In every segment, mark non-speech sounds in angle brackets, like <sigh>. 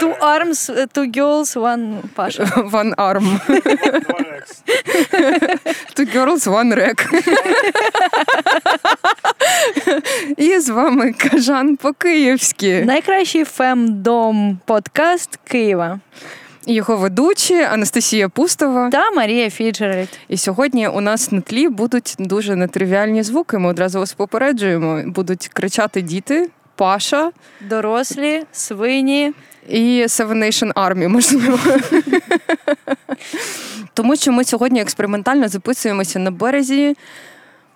Two arms, two girls, one Паша. <laughs> One arm. Two girls, one rec. І з вами Кажан по-київськи. Найкращий фемдом подкаст Києва. Його ведучі Анастасія Пустова та Марія Фіджеральд. І сьогодні у нас на тлі будуть дуже нетривіальні звуки. Ми одразу вас попереджуємо. Будуть кричати діти, Паша, дорослі, свині і Seven Nation Army, можливо. Тому що ми сьогодні експериментально записуємося на березі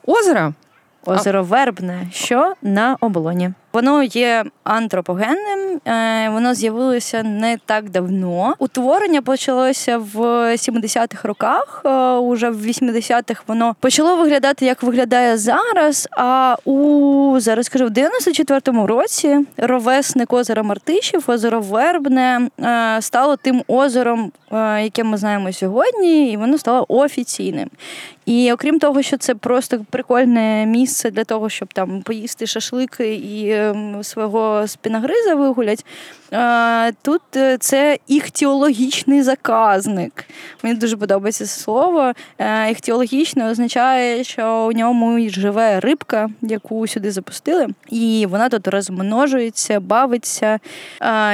озера. Озеро Вербне, що на оболоні. Воно є антропогенним, е, воно з'явилося не так давно. Утворення почалося в 70-х роках. Е, уже в 80-х воно почало виглядати, як виглядає зараз. А у зараз кажу, в 94-му році ровесник озера Мартишів, озеро Вербне, е, стало тим озером, яке ми знаємо сьогодні, і воно стало офіційним. І окрім того, що це просто прикольне місце для того, щоб там поїсти шашлики і свого спіногриза вигулять. Тут е, це іхтіологічний заказник. Мені дуже подобається це слово. Е, іхтіологічне означає, що у ньому живе рибка, яку сюди запустили, і вона тут розмножується, бавиться.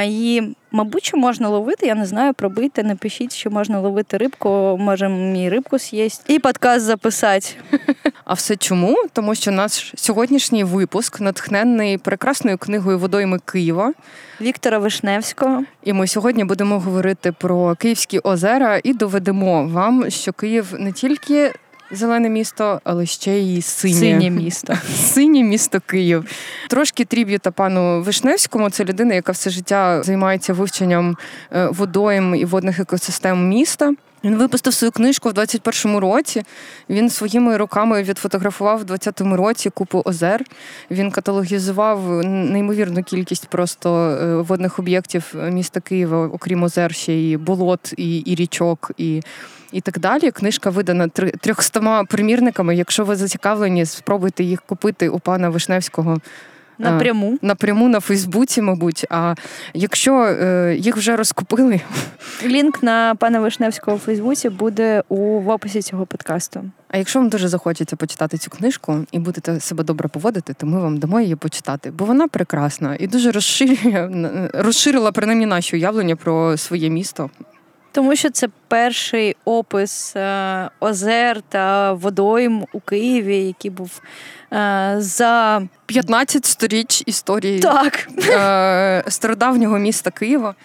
І Мабуть, що можна ловити, я не знаю, пробити, напишіть, що можна ловити рибку, можемо мій рибку з'їсти і подкаст записати. <laughs> А все чому? Тому що наш сьогоднішній випуск натхнений прекрасною книгою Водойми Києва Віктора Вишневського. І ми сьогодні будемо говорити про Київські озера і доведемо вам, що Київ не тільки зелене місто, але ще й синє. Синє місто. <laughs> Синє місто Київ. Трошки тріб'юта пану Вишневському. Це людина, яка все життя займається вивченням е, водойм і водних екосистем міста. Він випустив свою книжку в 21-му році. Він своїми руками відфотографував в 20-му році купу озер. Він каталогізував неймовірну кількість просто е, водних об'єктів міста Києва, окрім озер, ще й болот, і, і річок, і і так далі. Книжка видана трьохстома примірниками. Якщо ви зацікавлені, спробуйте їх купити у пана Вишневського. Напряму напряму на Фейсбуці, мабуть. А якщо е, їх вже розкупили, <laughs> лінк на пана Вишневського у Фейсбуці буде у в описі цього подкасту. А якщо вам дуже захочеться почитати цю книжку і будете себе добре поводити, то ми вам дамо її почитати, бо вона прекрасна і дуже розширює <laughs> розширила принаймні наші уявлення про своє місто. Тому що це перший опис е, озер та водойм у Києві, який був е, за 15 сторіч історії так. Е, стародавнього міста Києва.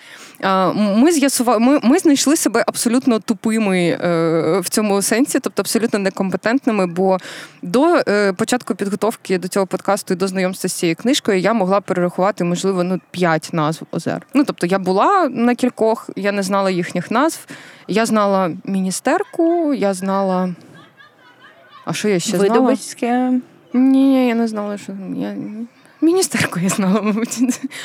Ми з'ясували, ми, ми знайшли себе абсолютно тупими е, в цьому сенсі, тобто абсолютно некомпетентними. Бо до е, початку підготовки до цього подкасту і до знайомства з цією книжкою я могла перерахувати, можливо, ну п'ять назв озер. Ну тобто я була на кількох, я не знала їхніх назв. Я знала міністерку, я знала. А що я ще знала? Видобицьке. Ні, я не знала, що я. Міністерку я знала, мабуть.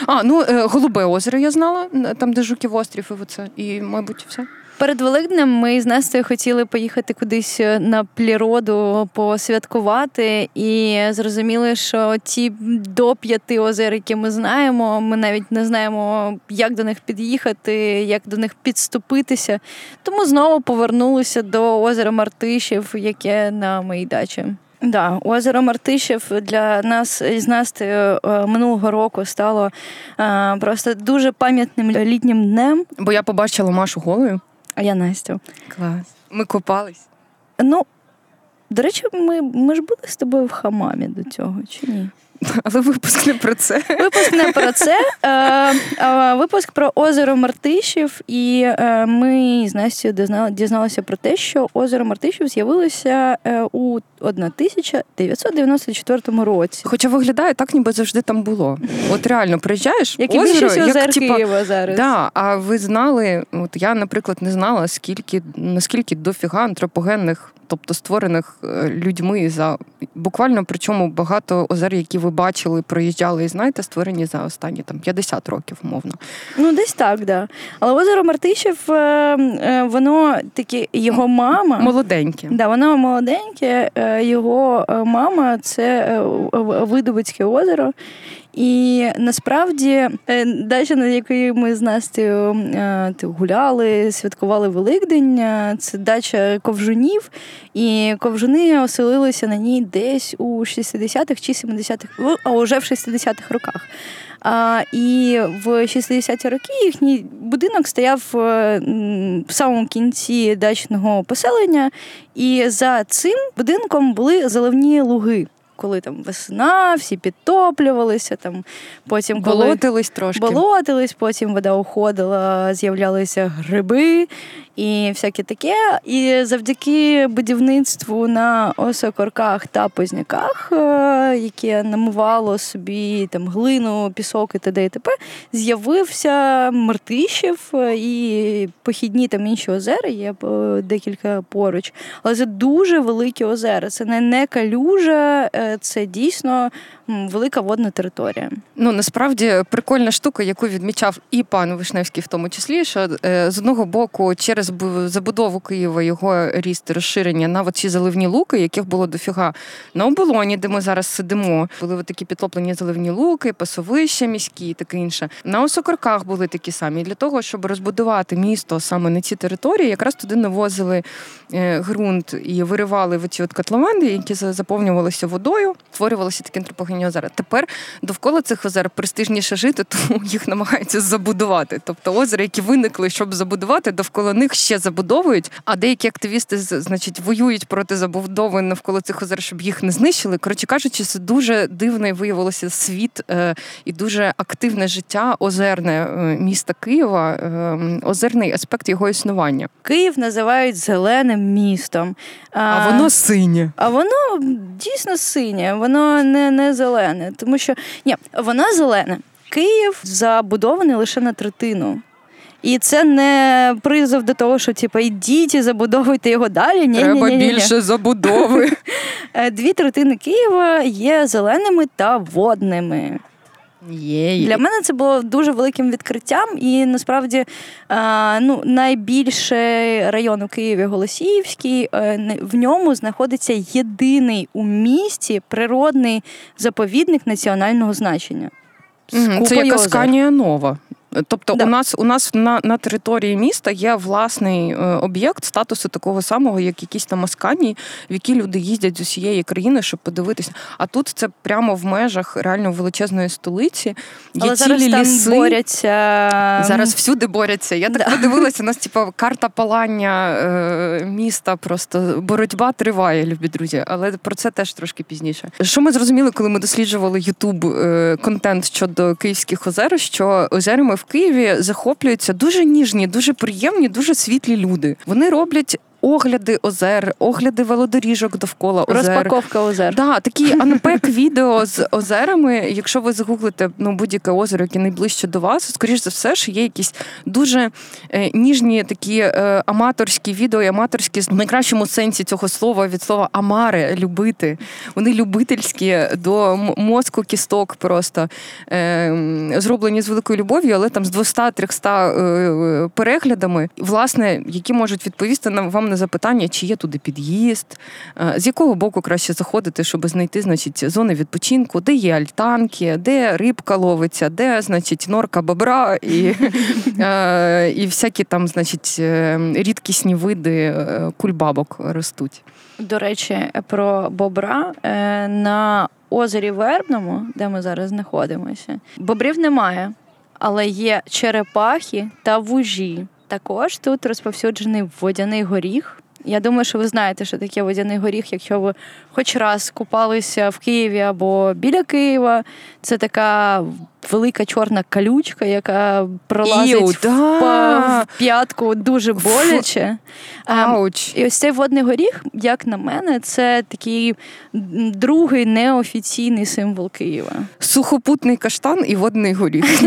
А, ну е, Голубе озеро я знала, там, де Жуків острів, і оце. І, мабуть, все. Перед Великднем ми з Настею хотіли поїхати кудись е, на пліроду посвяткувати, і зрозуміли, що ті до п'яти озер, які ми знаємо, ми навіть не знаємо, як до них під'їхати, як до них підступитися. Тому знову повернулися до озера Мартишів, яке на моїй дачі. Да, озеро Мартишів для нас із Настею е, минулого року стало е, просто дуже пам'ятним літнім днем. Бо я побачила Машу голою. А я Настю. Клас. Ми купались. Ну, до речі, ми ми ж були з тобою в хамамі до цього, чи ні? Але випуск не про це. Випуск не про це. Е, випуск про озеро Мартишів, і е, ми з Настю дізналися про те, що озеро Мартишів з'явилося е, у 1994 році. Хоча виглядає так, ніби завжди там було. От реально приїжджаєш, як і озеро, озер як, типа, Києва зараз. Да, А ви знали, от я, наприклад, не знала, скільки наскільки дофіга антропогенних тобто створених людьми за буквально причому багато озер, які ви бачили, проїжджали і знаєте, створені за останні там 50 років, умовно. Ну, десь так, да. Але озеро Мартишів, е, е, воно таке, його мама молоденьке. Да, воно молоденьке, його мама це Видовицьке озеро. І насправді е, дача, на якій ми з Настею е, гуляли, святкували Великдень, це дача ковжунів, і ковжуни оселилися на ній десь у 60-х чи 70-х, а вже в 60-х роках. А, І в 60-ті роки їхній будинок стояв е, в самому кінці дачного поселення, і за цим будинком були заливні луги коли там весна, всі підтоплювалися, там потім коли болотились трошки. Болотились, потім вода уходила, з'являлися гриби і всяке таке. І завдяки будівництву на осокорках та позняках, е, яке намивало собі там глину, пісок і т.д. і т.п., з'явився Мартишів е, і похідні там інші озера, є декілька поруч. Але це дуже великі озера. Це не, не калюжа, е, це дійсно велика водна територія. Ну насправді прикольна штука, яку відмічав і пан Вишневський, в тому числі, що з одного боку через забудову Києва, його ріст розширення на ці заливні луки, яких було дофіга на оболоні, де ми зараз сидимо. Були такі підтоплені заливні луки, пасовища міські і таке інше. На осокорках були такі самі. для того, щоб розбудувати місто саме на ці території, якраз туди навозили е, ґрунт і виривали в ці от котловани, які заповнювалися водою, створювалися такі антропогенні озера. Тепер довкола цих озер престижніше жити, <laughs> тому їх намагаються забудувати. Тобто озера, які виникли, щоб забудувати, довкола них ще забудовують, а деякі активісти значить воюють проти забудови навколо цих озер, щоб їх не знищили. Коротше кажучи, це дуже дивний виявилося світ е, і дуже активне життя озерне е, міста Києва, е, озерний аспект його існування. Київ називають зеленим містом, а, а воно синє. А воно дійсно синє, воно не, не зелене, тому що ні, воно зелене. Київ забудований лише на третину. І це не призов до того, що типу, йдіть і забудовуйте його далі. Ні, Треба ні, ні, більше забудови. <laughs> Е, дві третини Києва є зеленими та водними. Є, Для мене це було дуже великим відкриттям, і насправді а, ну, найбільший район у Києві Голосіївський, е, в ньому знаходиться єдиний у місті природний заповідник національного значення. Це як Асканія Нова. Тобто, да. у нас у нас на на території міста є власний е, об'єкт статусу такого самого, як якісь там Асканії, в які люди їздять з усієї країни, щоб подивитися. А тут це прямо в межах реально величезної столиці. Є Але цілі зараз ліси. там борються. Зараз всюди борються. Я так да. подивилася, у нас типу, карта палання е, міста, просто боротьба триває, любі друзі. Але про це теж трошки пізніше. Що ми зрозуміли, коли ми досліджували Ютуб е, контент щодо київських озер, що озерами в Києві захоплюються дуже ніжні, дуже приємні, дуже світлі люди. Вони роблять огляди озер, огляди велодоріжок довкола озер. Розпаковка озер. Да, такі <laughs> анпек відео з озерами. Якщо ви загуглите ну, будь-яке озеро, яке найближче до вас, скоріш за все, що є якісь дуже е, ніжні такі е, аматорські відео, і аматорські в найкращому сенсі цього слова від слова амари любити. Вони любительські до мозку кісток просто е, зроблені з великою любов'ю, але там з 200-300 е, переглядами, власне, які можуть відповісти нам вам на запитання, чи є туди під'їзд, е, з якого боку краще заходити, щоб знайти значить, зони відпочинку, де є альтанки, де рибка ловиться, де значить, норка бобра? І <laughs> е, і всякі там значить, е, рідкісні види кульбабок ростуть. До речі, про бобра на озері Вербному, де ми зараз знаходимося, бобрів немає, але є черепахи та вужі. Також тут розповсюджений водяний горіх. Я думаю, що ви знаєте, що таке водяний горіх, якщо ви хоч раз купалися в Києві або біля Києва. Це така велика чорна калючка, яка пролазить Іу, в, да. в п'ятку дуже боляче. Ауч. І ось цей водний горіх, як на мене, це такий другий неофіційний символ Києва. Сухопутний каштан і водний горіх. <laughs>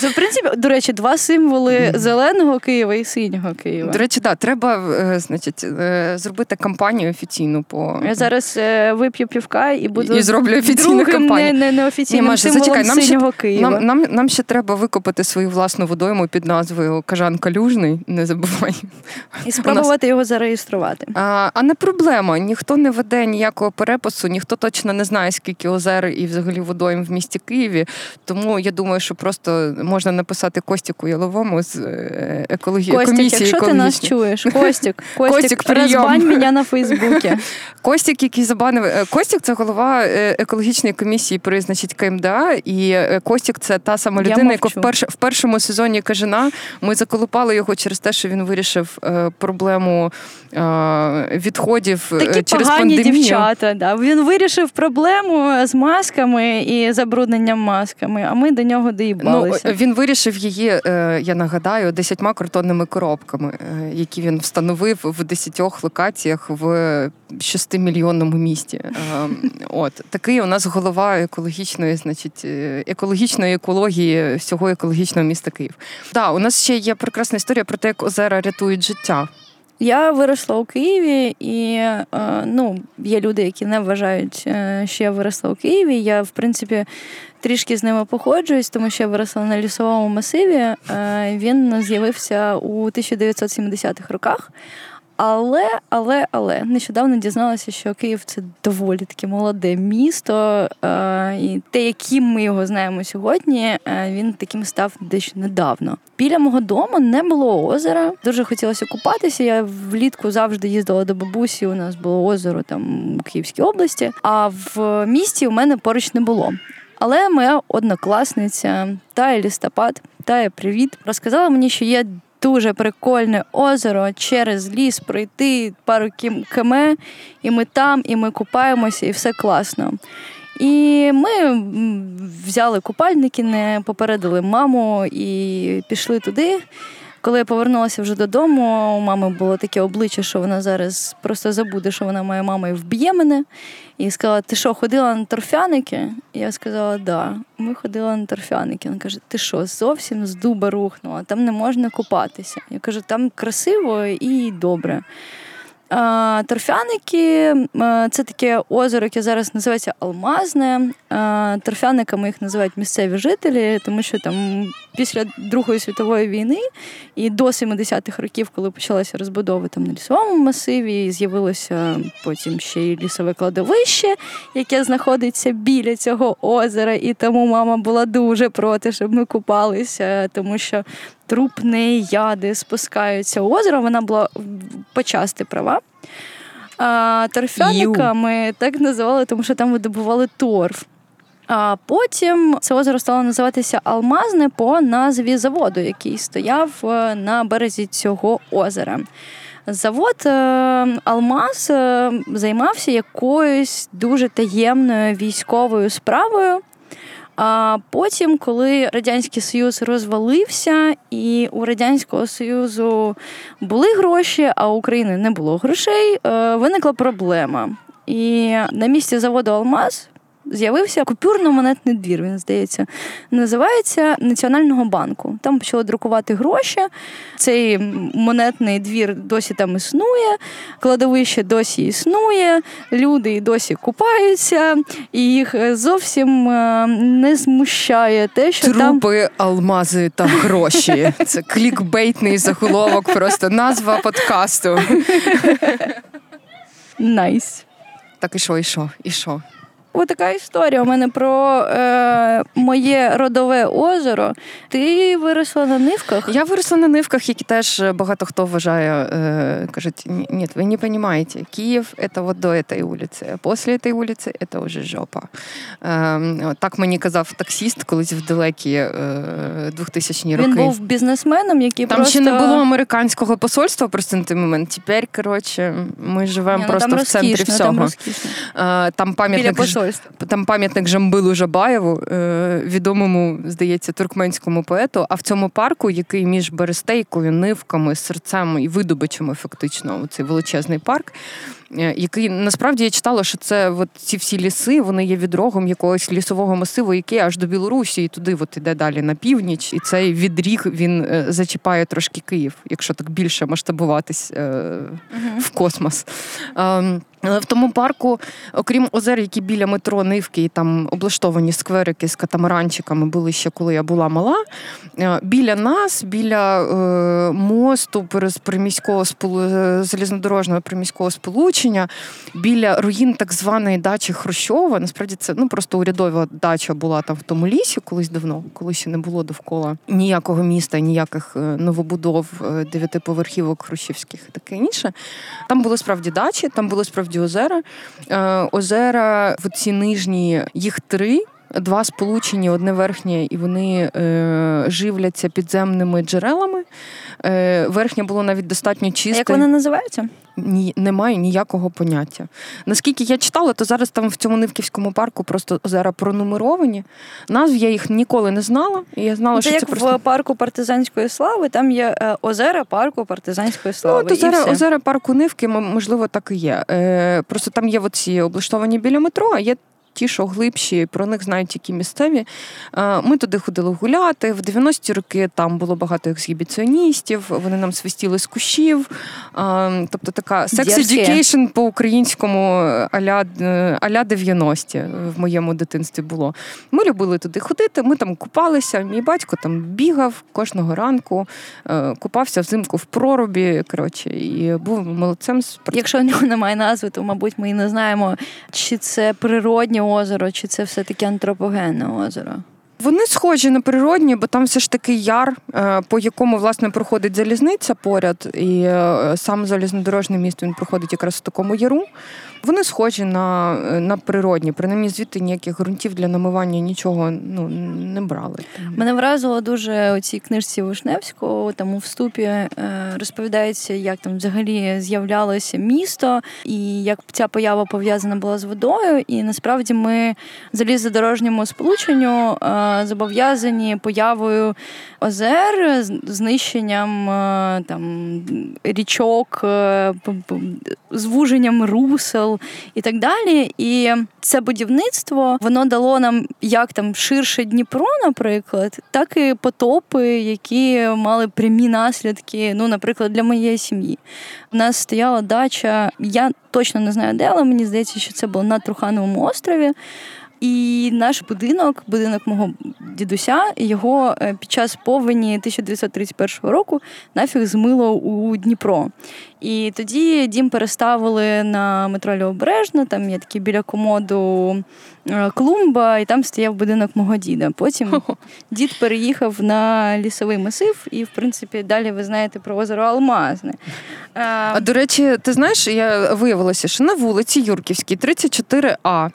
Це, в принципі, до речі, два символи зеленого Києва і синього Києва. До речі, так, треба е, значить, е, зробити кампанію офіційну по. Я зараз е, вип'ю півка і буду. І зроблю офіційну кампанії. не, не, неофіційним Ні, Маша, зачекай, нам ще- Києва. Нам, нам, нам ще треба викопати свою власну водойму під назвою Кажан Калюжний, не забувай. І спробувати його зареєструвати. А, а не проблема. Ніхто не веде ніякого перепису, ніхто точно не знає, скільки озер і взагалі водойм в місті Києві. Тому я думаю, що просто можна написати Костіку Яловому з е, екології Костік, комісії якщо ти нас чуєш, <laughs> Костік, Костік, Костік, розбань мене на Фейсбуці. <laughs> Костік, який забанив е, Костік, це голова е, екологічної комісії при значить КМДА. І е, Костік це та сама людина, яка в, перш, в першому сезоні кажана. Ми заколупали його через те, що він вирішив е, проблему е, відходів Такі через погані пандемію. дівчата. Да. Він вирішив проблему з масками і забрудненням масками, а ми до нього Ну, він вирішив її, я нагадаю, десятьма картонними коробками, які він встановив в десятьох локаціях в шестимільйонному місті. Е, От такий у нас голова екологічної, значить, е, екологічної екології всього екологічного міста Київ. Так, у нас ще є прекрасна історія про те, як озера рятують життя. Я виросла у Києві, і е, ну, є люди, які не вважають, е, що я виросла у Києві. Я, в принципі, трішки з ними походжуюсь, тому що я виросла на лісовому масиві. Він з'явився у 1970-х роках. Але, але, але нещодавно дізналася, що Київ це доволі таке молоде місто, е, і те, яким ми його знаємо сьогодні, е, він таким став дещо недавно. Біля мого дому не було озера. Дуже хотілося купатися. Я влітку завжди їздила до бабусі. У нас було озеро там у Київській області. А в місті у мене поруч не було. Але моя однокласниця Тая Лістопад, Тая, привіт, розказала мені, що є дуже прикольне озеро через ліс пройти пару км, і ми там, і ми купаємося, і все класно. І ми взяли купальники, не попередили маму і пішли туди. Коли я повернулася вже додому, у мами було таке обличчя, що вона зараз просто забуде, що вона моя мама і вб'є мене. І сказала: Ти що, ходила на торфяники? Я сказала, да. Ми ходили на торфяники. Вона каже: Ти що, зовсім з дуба рухнула? Там не можна купатися. Я кажу, там красиво і добре. Торфяники це таке озеро, яке зараз називається Алмазне. Торфяниками їх називають місцеві жителі, тому що там після Другої світової війни і до 70-х років, коли почалася розбудова там на лісовому масиві, з'явилося потім ще й лісове кладовище, яке знаходиться біля цього озера. І тому мама була дуже проти, щоб ми купалися, тому що трупні яди спускаються у озеро. Вона була почасти права. А торфяника ми так називали, тому що там видобували торф. А потім це озеро стало називатися Алмазне по назві заводу, який стояв е, на березі цього озера. Завод е, Алмаз е, займався якоюсь дуже таємною військовою справою. А потім, коли Радянський Союз розвалився, і у Радянського Союзу були гроші, а у України не було грошей, е, виникла проблема. І на місці заводу Алмаз з'явився купюрно-монетний двір. Він здається, називається Національного банку. Там почали друкувати гроші. Цей монетний двір досі там існує, кладовище досі існує, люди і досі купаються, і їх зовсім е, не змущає те, що там Трупи, алмази та гроші. Це клікбейтний заголовок, просто назва подкасту. найс. Так і що, і що, і що? Така історія у мене про е, моє родове озеро. Ти виросла на нивках? Я виросла на нивках, які теж багато хто вважає, е, кажуть, ні, ви не розумієте, Київ це от до цієї вулиці, а після цієї вулиці це вже жопа. Е, так мені казав таксіст колись в далекі е, 2000-ні роки. Він був бізнесменом, який Там просто... ще не було американського посольства просто на той момент. Тепер, коротше, ми живемо Ні, ну, там в центрі розкішно, всього. Там, розкішно. Е, там пам'ятник Ж- посольства. там пам'ятник Жамбилу Жабаєву, е, відомому, здається, туркменському поету. А в цьому парку, який між Берестейкою, Нивками, серцем і видобичами, фактично, цей величезний парк, е, який насправді я читала, що це от ці всі ліси, вони є відрогом якогось лісового масиву, який аж до Білорусі, і туди от іде далі на північ. І цей відріг він е, зачіпає трошки Київ, якщо так більше масштабуватись е, в космос. Але в тому парку, окрім озер, які біля метро Нивки, і там облаштовані скверики з катамаранчиками були ще коли я була мала. Е, біля нас, біля е, мосту приміського залізнодорожнього приміського сполучення, біля руїн так званої дачі Хрущова. Насправді це ну просто урядова дача була там в тому лісі, колись давно, коли ще не було довкола ніякого міста, ніяких е, новобудов дев'ятиповерхівок хрущівських і таке інше. Там були справді дачі, там були справді насправді озера. Е, озера в ці нижні, їх три. Два сполучені, одне верхнє, і вони е, живляться підземними джерелами. Е, Верхнє було навіть достатньо чисте. А Як вони називаються? Ні, не маю ніякого поняття. Наскільки я читала, то зараз там в цьому Нивківському парку просто озера пронумеровані. Назв я їх ніколи не знала. І я знала, це що як це просто... в парку партизанської слави. Там є е, озера парку партизанської слави. Ну, то озера, озера парку Нивки, можливо, так і є. Е, Просто там є оці облаштовані біля метро, а є ті, що глибші, про них знають тільки місцеві. Е, ми туди ходили гуляти. В 90-ті роки там було багато ексгібіціоністів, вони нам свистіли з кущів. Е, тобто така sex education по-українському аля, аля 90-ті в моєму дитинстві було. Ми любили туди ходити, ми там купалися. Мій батько там бігав кожного ранку, е, купався взимку в прорубі. Коротше, і був молодцем. Якщо немає назви, то мабуть ми і не знаємо, чи це природнє озеро, чи це все-таки антропогенне озеро? Вони схожі на природні, бо там все ж таки яр, е, по якому власне проходить залізниця поряд, і е, сам залізнодорожний міст він проходить якраз в такому яру. Вони схожі на на природні, принаймні звідти ніяких ґрунтів для намивання нічого ну, не брали. Мене вразило дуже у цій книжці Вишневського, там у вступі е, розповідається, як там взагалі з'являлося місто і як ця поява пов'язана була з водою. І насправді ми залізодорожньому сполученню е, зобов'язані появою озер, знищенням е, там річок, звуженням русел сил і так далі. І це будівництво воно дало нам як там ширше Дніпро, наприклад, так і потопи, які мали прямі наслідки. Ну, наприклад, для моєї сім'ї. У нас стояла дача, я точно не знаю, де, але мені здається, що це було на Трухановому острові. І наш будинок, будинок мого дідуся, його е, під час повені 1931 року нафіг змило у Дніпро. І тоді дім переставили на метро Лівобережно, там є такі біля комоду клумба, і там стояв будинок мого діда. Потім дід переїхав на лісовий масив, і, в принципі, далі ви знаєте про озеро Алмазне. А до речі, ти знаєш, я виявилося, що на вулиці Юрківській, 34А,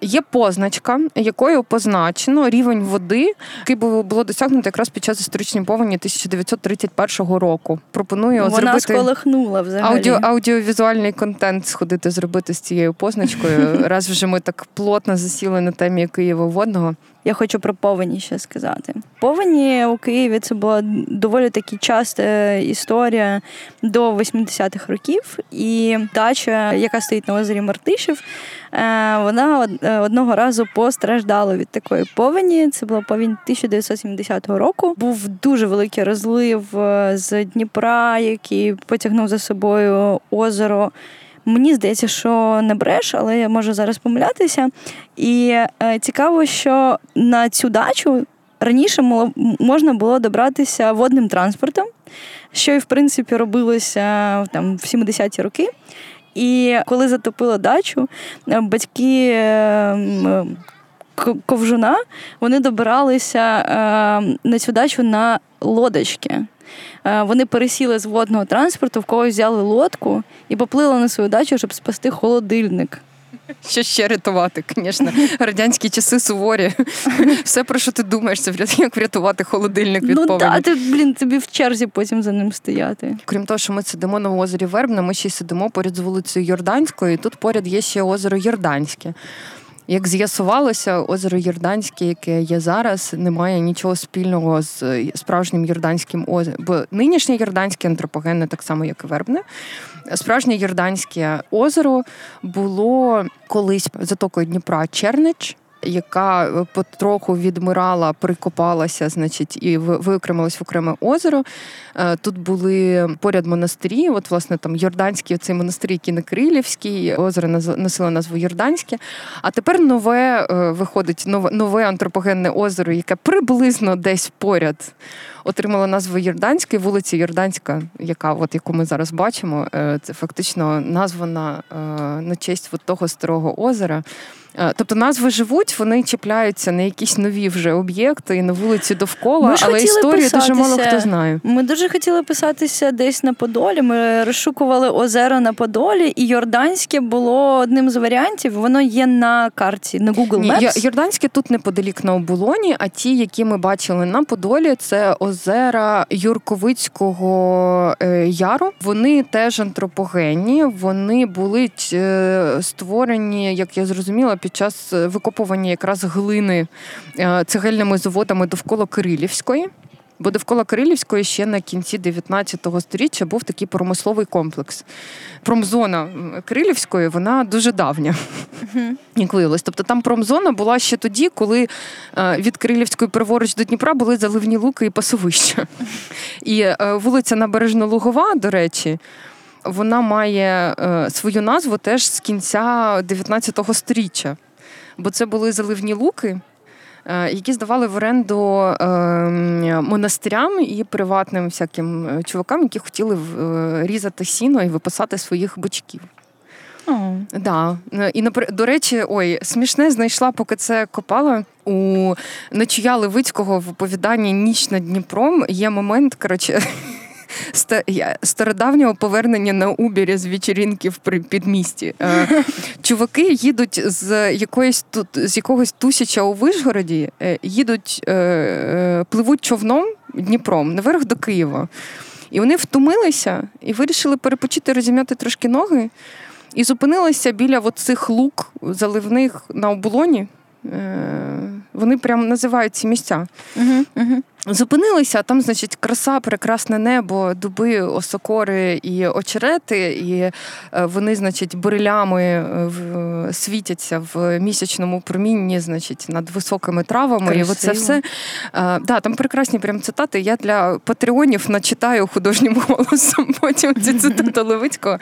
є позначка, якою позначено рівень води, який було досягнуто якраз під час історичної повені 1931 року. Пропоную Вона зробити... сколихнула взагалі. Аудіо, аудіовізуальний контент сходити зробити з цією позначкою. <laughs> Раз вже ми так плотно засіли на темі Києва водного. Я хочу про повені ще сказати. Повені у Києві це була доволі таки часта історія до 80-х років. І дача, яка стоїть на озері Мартишів, е, вона е, одного разу постраждала від такої повені. Це була повінь 1970 року. Був дуже великий розлив е, з Дніпра, який потягнув за собою озеро. Мені здається, що не бреш, але я можу зараз помилятися. І е, цікаво, що на цю дачу раніше можна було добратися водним транспортом, що і в принципі робилося там в 70-ті роки. І коли затопило дачу, е, батьки. Е, ковжуна вони добиралися е, на цю дачу на лодочки. Е, вони пересіли з водного транспорту, в когось взяли лодку і поплили на свою дачу, щоб спасти холодильник. Що ще рятувати, звісно. Радянські часи суворі. Все, про що ти думаєш, це як врятувати холодильник від ну, повені. Ну так, блін, тобі в черзі потім за ним стояти. Крім того, що ми сидимо на озері Вербна, ми ще й сидимо поряд з вулицею Йорданською, і тут поряд є ще озеро Йорданське. Як з'ясувалося, озеро Йорданське, яке є зараз, не має нічого спільного з справжнім Йорданським озером. Бо нинішнє Йорданське антропогенне, так само, як і Вербне. Справжнє Йорданське озеро було колись затокою Дніпра Чернич. Яка е, потроху відмирала, прикопалася, значить, і виокремилась в окреме озеро. Е, тут були поряд монастирі. От, власне, там Йорданський цей монастир, який на Крилівський, озеро носило назву Йорданське. А тепер нове е, виходить нове, нове антропогенне озеро, яке приблизно десь поряд отримала назву Йорданське, вулиця Йорданська, яка от яку ми зараз бачимо, це фактично названа на честь от того старого озера. Е, тобто назви живуть, вони чіпляються на якісь нові вже об'єкти і на вулиці довкола, Ми але історію дуже мало хто знає. Ми дуже хотіли писатися десь на Подолі. Ми розшукували озеро на Подолі, і Йорданське було одним з варіантів. Воно є на карті на Google Maps. Ні, Йорданське тут неподалік на оболоні, а ті, які ми бачили на Подолі, це озера Юрковицького е, яру. Вони теж антропогенні, вони були е, створені, як я зрозуміла під час е, викопування якраз глини цегельними заводами довкола Кирилівської. Бо довкола Кирилівської ще на кінці 19 століття був такий промисловий комплекс. Промзона Кирилівської вона дуже давня, як виявилось. Тобто там промзона була ще тоді, коли е, від Кирилівської праворуч до Дніпра були заливні луки і пасовища. І вулиця Набережно-Лугова, до речі, вона має е, свою назву теж з кінця 19 століття. Бо це були заливні луки, е, які здавали в оренду е, монастирям і приватним всяким чувакам, які хотіли різати сіно і випасати своїх бочків. Oh. Да. І до речі, ой, смішне знайшла, поки це копала. У Нечуя Левицького в оповіданні Ніч над Дніпром є момент, коротше, <laughs> стародавнього повернення на Убірі з вечірінки в підмісті. Е, <laughs> чуваки їдуть з якоїсь тут з якогось тусяча у Вишгороді, е, їдуть, е, пливуть човном Дніпром наверх до Києва. І вони втомилися і вирішили перепочити, розім'яти трошки ноги. І зупинилися біля цих лук заливних на оболоні. Вони прямо називають ці місця. Угу, угу. Зупинилися, а там, значить, краса, прекрасне небо, дуби, осокори і очерети, і е, вони, значить, бурелями е, світяться в місячному промінні, значить, над високими травами. Красиво. І оце все. Е, да, Там прекрасні прям цитати. Я для патреонів начитаю художнім голосом <laughs> потім ці цитати Левицького.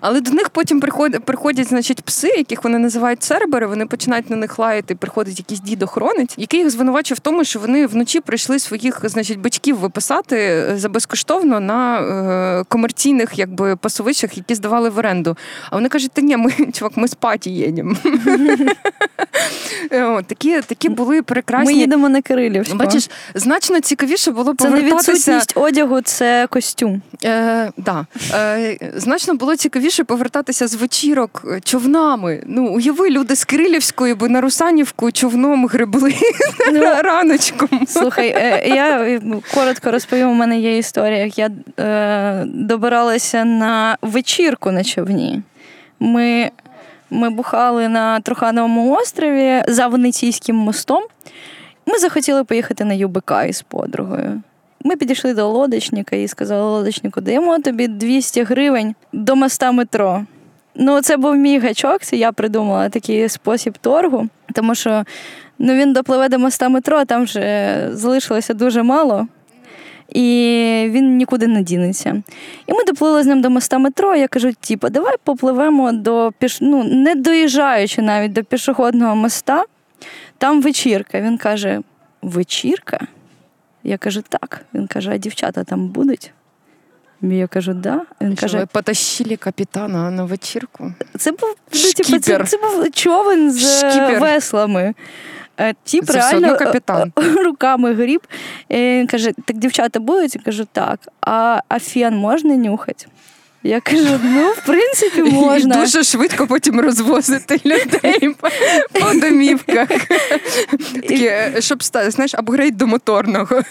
Але до них потім приходять, приходять, значить, пси, яких вони називають цербери, вони починають на них лаяти. Приходить якийсь дід-охоронець, який їх звинувачує в тому, що вони вночі прийшли свої своїх значить, батьків виписати е, за безкоштовно на е, комерційних якби пасовищах, які здавали в оренду. А вони кажуть, та ні, ми <laughs> чувак, ми спаті їдемо. <laughs> Такі такі були прекрасні. Ми їдемо на Кирилівську. Бачиш, значно цікавіше було повертатися... Це не відсутність одягу, це костюм. Е, да. Е, Значно було цікавіше повертатися з вечірок човнами. Ну, уяви, люди з Кирилівської, бо на Русанівку човном гребли ну, <laughs> раночком. Слухай, е, я коротко розповім, у мене є історія. Я е, добиралася на вечірку на човні. Ми ми бухали на Трухановому острові за Венеційським мостом. Ми захотіли поїхати на ЮБК із подругою. Ми підійшли до лодочника і сказали лодочнику, даємо тобі 200 гривень до моста метро. Ну, це був мій гачок, це я придумала такий спосіб торгу, тому що ну, він допливе до моста метро, там вже залишилося дуже мало. І він нікуди не дінеться. І ми доплили з ним до моста метро. Я кажу: типу, давай попливемо до піш... ну, не доїжджаючи навіть до пішохідного моста, там вечірка. Він каже: вечірка? Я кажу, так. Він каже, а дівчата там будуть? Я кажу, да. Він Що каже, ви потащили капітана на вечірку? Це був ну, типу, це, це був човен з Шкіпер. веслами. Е, тіп реально капітан. <laughs> руками гріб. І Він каже: так дівчата будуть? Я кажу, так. А а фен можна нюхати? Я кажу, ну, в принципі, <laughs> можна. І дуже швидко потім розвозити <laughs> людей по, по домівках. Такі, щоб знаєш, апгрейд до моторного.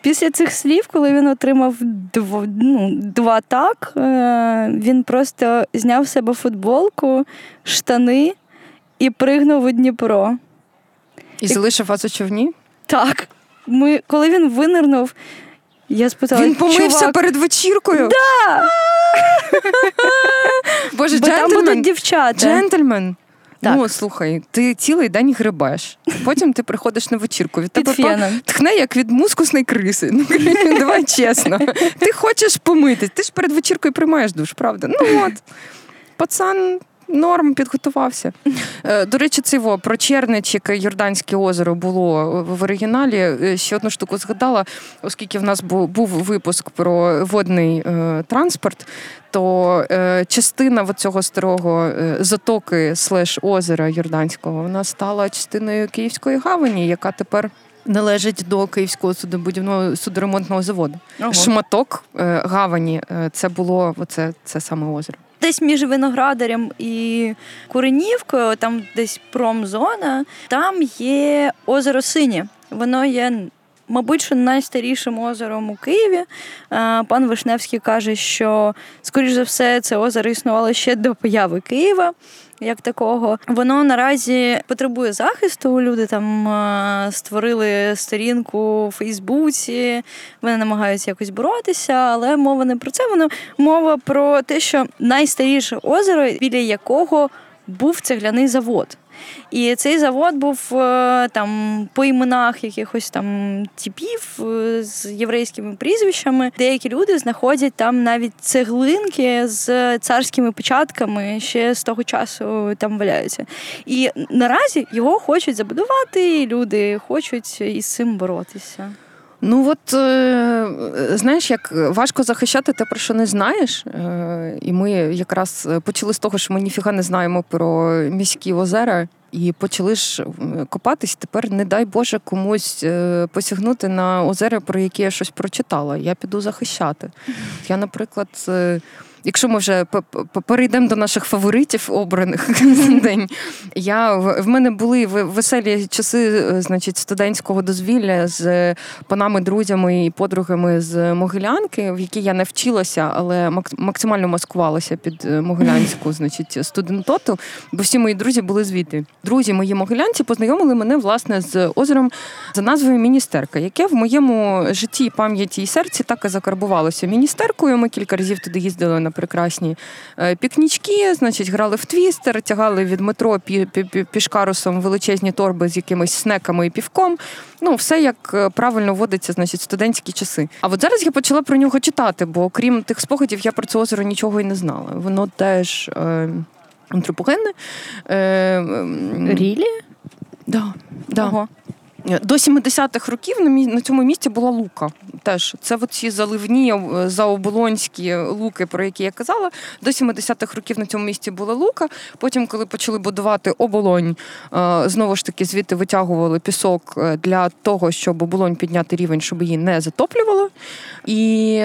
Після цих слів, коли він отримав дво, ну, два так, е, він просто зняв з себе футболку, штани і пригнув у Дніпро. І залишив вас у човні? Так. Ми, Коли він винирнув, я спитала, Він помився чувак, перед вечіркою? Да! <laughs> Боже, Бо джентльмен. там будуть дівчата. Джентльмен. Так. Ну слухай, ти цілий день грибеш. Потім ти приходиш на вечірку. Від тебе феном. тхне як від мускусної криси. Ну <laughs> давай чесно. Ти хочеш помитись, ти ж перед вечіркою приймаєш душ, правда? Ну от пацан. Норм підготувався. Е, До речі, це во, про Черничик Йорданське озеро було в оригіналі. Е, Ще одну штуку згадала, оскільки в нас був випуск про водний е, транспорт, то частина цього старого затоки слеш озера Йорданського вона стала частиною Київської гавані, яка тепер належить до Київського судобудівного судоремонтного заводу. Ого. Шматок гавані це було оце, це саме озеро. Десь між виноградарем і Куренівкою, там десь промзона, там є озеро Синє. Воно є, мабуть, що найстарішим озером у Києві. Е, Пан Вишневський каже, що, скоріш за все, це озеро існувало ще до появи Києва. Як такого, воно наразі потребує захисту. Люди там е, створили сторінку у Фейсбуці, вони намагаються якось боротися, але мова не про це. Воно мова про те, що найстаріше озеро, біля якого був цегляний завод. І цей завод був е, там по іменах якихось там типів е, з єврейськими прізвищами. Деякі люди знаходять там навіть цеглинки з царськими початками ще з того часу там валяються. І наразі його хочуть забудувати, і люди хочуть із цим боротися. Ну от е, знаєш, як важко захищати те, про що не знаєш. Е, І ми якраз почали з того, що ми ніфіга не знаємо про міські озера. І почали ж е, копатись. Тепер, не дай Боже, комусь е, посягнути на озера, про які я щось прочитала. Я піду захищати. Я, наприклад, е, якщо ми вже перейдемо до наших фаворитів обраних <laughs> день, я в мене були веселі часи, е, значить, студентського дозвілля з панами, друзями і подругами з Могилянки, в якій я не вчилася, але мак- максимально маскувалася під е, могилянську, <laughs> значить, студентоту, бо всі мої друзі були звідти. Друзі, мої могилянці познайомили мене власне з озером за назвою Міністерка, яке в моєму житті, пам'яті і серці так і закарбувалося міністеркою. Ми кілька разів туди їздили на прекрасні е, пікнічки, значить, грали в твістер, тягали від метро пі- пі- пі- пішкарусом величезні торби з якимись снеками і півком. Ну, все як е, правильно водиться, значить, студентські часи. А от зараз я почала про нього читати, бо окрім тих спогадів, я про це озеро нічого і не знала. Воно теж. Е... Антропогенне. Е, Рілі? да, да. Ого. До 70-х років на, цьому місці була лука. Теж це оці заливні е, заоболонські луки, про які я казала. До 70-х років на цьому місці була лука. Потім, коли почали будувати оболонь, е, знову ж таки звідти витягували пісок е, для того, щоб оболонь підняти рівень, щоб її не затоплювало. І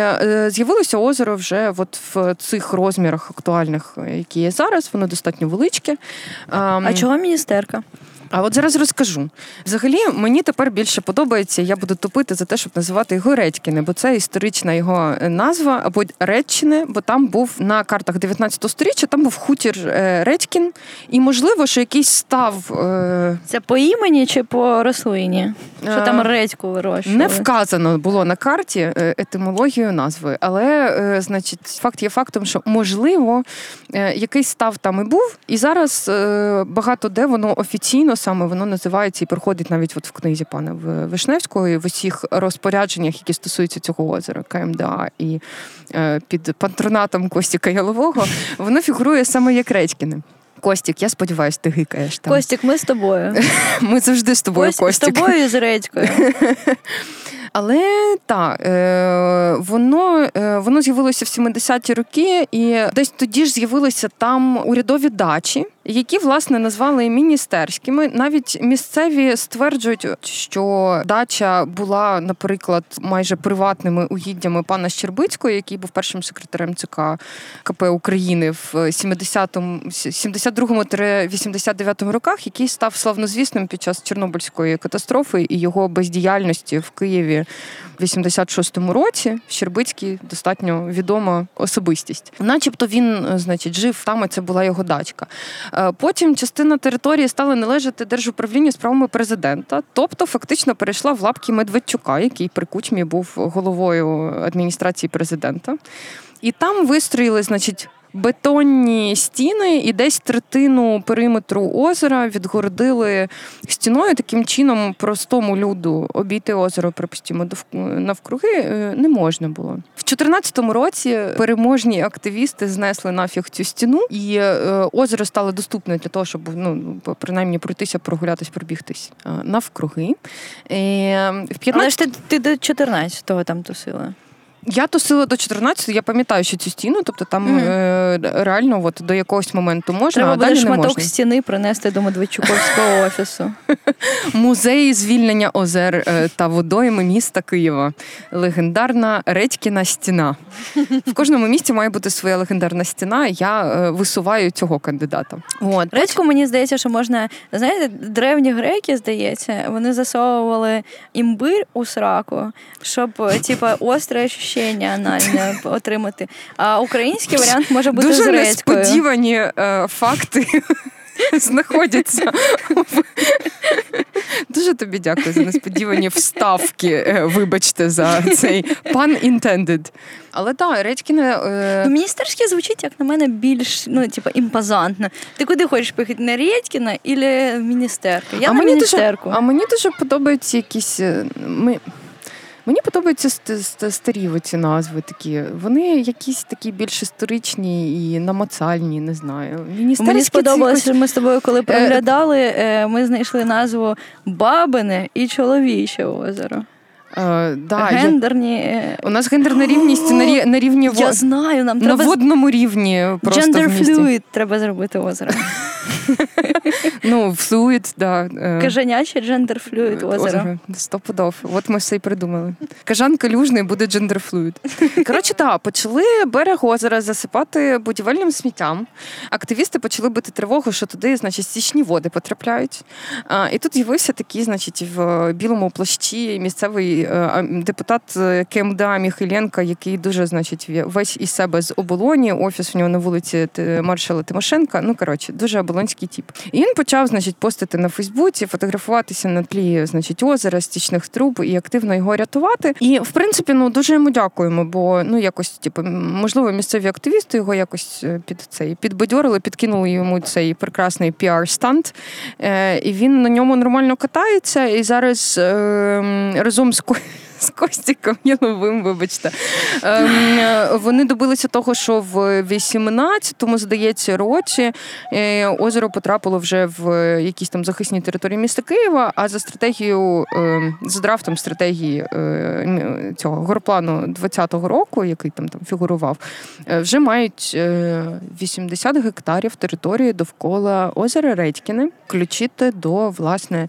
з'явилося озеро вже от в цих розмірах актуальних, які є зараз. Воно достатньо величке. Ем, А чого міністерка? А от зараз розкажу. Взагалі, мені тепер більше подобається, я буду топити за те, щоб називати його Редькіне, бо це історична його е, назва, або Редчине, бо там був на картах 19 сторіччя, там був хутір е, Редькін, і можливо, що якийсь став. е, Це по імені чи по рослині? Що Е, там редьку вирощували? Не вказано було на карті е, етимологію назви, але е, значить, факт є фактом, що можливо е, якийсь став там і був, і зараз е, багато де воно офіційно саме воно називається і проходить навіть от в книзі пана Вишневського і в усіх розпорядженнях, які стосуються цього озера КМДА і е, під патронатом Костіка Ялового, воно фігурує саме як Редькіне. Костік, я сподіваюся, ти гикаєш там. Костік, ми з тобою. <laughs> Ми завжди з тобою, Костік, з тобою і з редькою. <laughs> Але так, е, воно, е, воно з'явилося в 70-ті роки, і десь тоді ж з'явилися там урядові дачі, які власне назвали міністерськими. Навіть місцеві стверджують, що дача була, наприклад, майже приватними угіддями пана Щербицького, який був першим секретарем ЦК КП України в 70-му, 72-89 роках, який став славнозвісним під час Чорнобильської катастрофи і його бездіяльності в Києві в 86-му році. Щербицький достатньо відома особистість. Начебто він, е, значить, жив там, і це була його дачка. Е, Потім частина території стала належати держуправлінню справами президента, тобто фактично перейшла в лапки Медведчука, який при кучмі був головою адміністрації президента. І там вистроїли, значить, бетонні стіни, і десь третину периметру озера відгородили стіною. Таким чином, простому люду обійти озеро, припустимо, навкруги е, не можна було. В 2014 році переможні активісти знесли нафіг цю стіну, і е, озеро стало доступне для того, щоб ну принаймні пройтися, прогулятись, пробігтись е, навкруги. В 15... Але ж ти, ти до 14-го там тусила. Я тусила до 14, я пам'ятаю, що цю стіну, тобто там mm е, реально от, до якогось моменту можна. Треба а далі шматок можна. стіни принести до Медведчуковського <laughs> офісу. Музей звільнення озер е, та водойми міста Києва. Легендарна Редькіна стіна. В кожному місті має бути своя легендарна стіна. Я е, висуваю цього кандидата. От. Редьку, мені здається, що можна. Знаєте, древні греки, здається, вони засовували імбир у сраку, щоб типа остре ощущення анальне <laughs> отримати. А український варіант може бути Дуже з несподівані е, факти. <laughs> Знаходяться. <laughs> Дуже тобі дякую за несподівані вставки. Е, вибачте, за цей пан intended. Але так, Редькіне... Е... Ну, Міністерське звучить, як на мене, більш ну, типу, імпозантно. Ти куди хочеш поїхати? На Редькіна або міністерку? Я а на міністерку. Дуже, а мені дуже подобаються якісь. Е, ми... Мені подобаються старі ці назви такі. Вони якісь такі більш історичні і намацальні, не знаю. Мені сподобалося, що ми з тобою, коли переглядали, е, ми знайшли назву Бабине і чоловіче озеро. Uh, да, Гендерні. Я... У нас гендерна рівність на рі... на рівні <gasps> Я знаю, нам на треба... водному рівні. просто Gender в місті. fluid треба зробити озеро. <laughs> Ну, fluid, да. Е. Кажаняче gender fluid озеро. Стопудов. От ми все і придумали. Кажан калюжний буде gender fluid. <laughs> Коротше, так, почали берег озера засипати будівельним сміттям. Активісти почали бити тривогу, що туди, значить, стічні води потрапляють. А, І тут з'явився такий, значить, в білому плащі місцевий е, депутат е, КМДА Міхайленка, який дуже, значить, весь із себе з оболоні, офіс у нього на вулиці маршала Тимошенка. Ну, коротше, дуже оболонський тіп. І він почав, значить, постити на Фейсбуці, фотографуватися на тлі, значить, озера, стічних труб і активно його рятувати. І в принципі, ну дуже йому дякуємо, бо ну якось, типу, можливо, місцеві активісти його якось е, під цей підбадьорили, підкинули йому цей прекрасний піар- stunt. Е, І він на ньому нормально катається. І зараз е, разом з awkward. З Костіком Яновим, вибачте. Ем, Вони добилися того, що в 18-му, здається, році е, озеро потрапило вже в якісь там захисні території міста Києва. А за стратегією, ем, за драфтом стратегії е, цього горплану 20-го року, який там там фігурував, е, вже мають 80 гектарів території довкола озера Редькіни включити до власне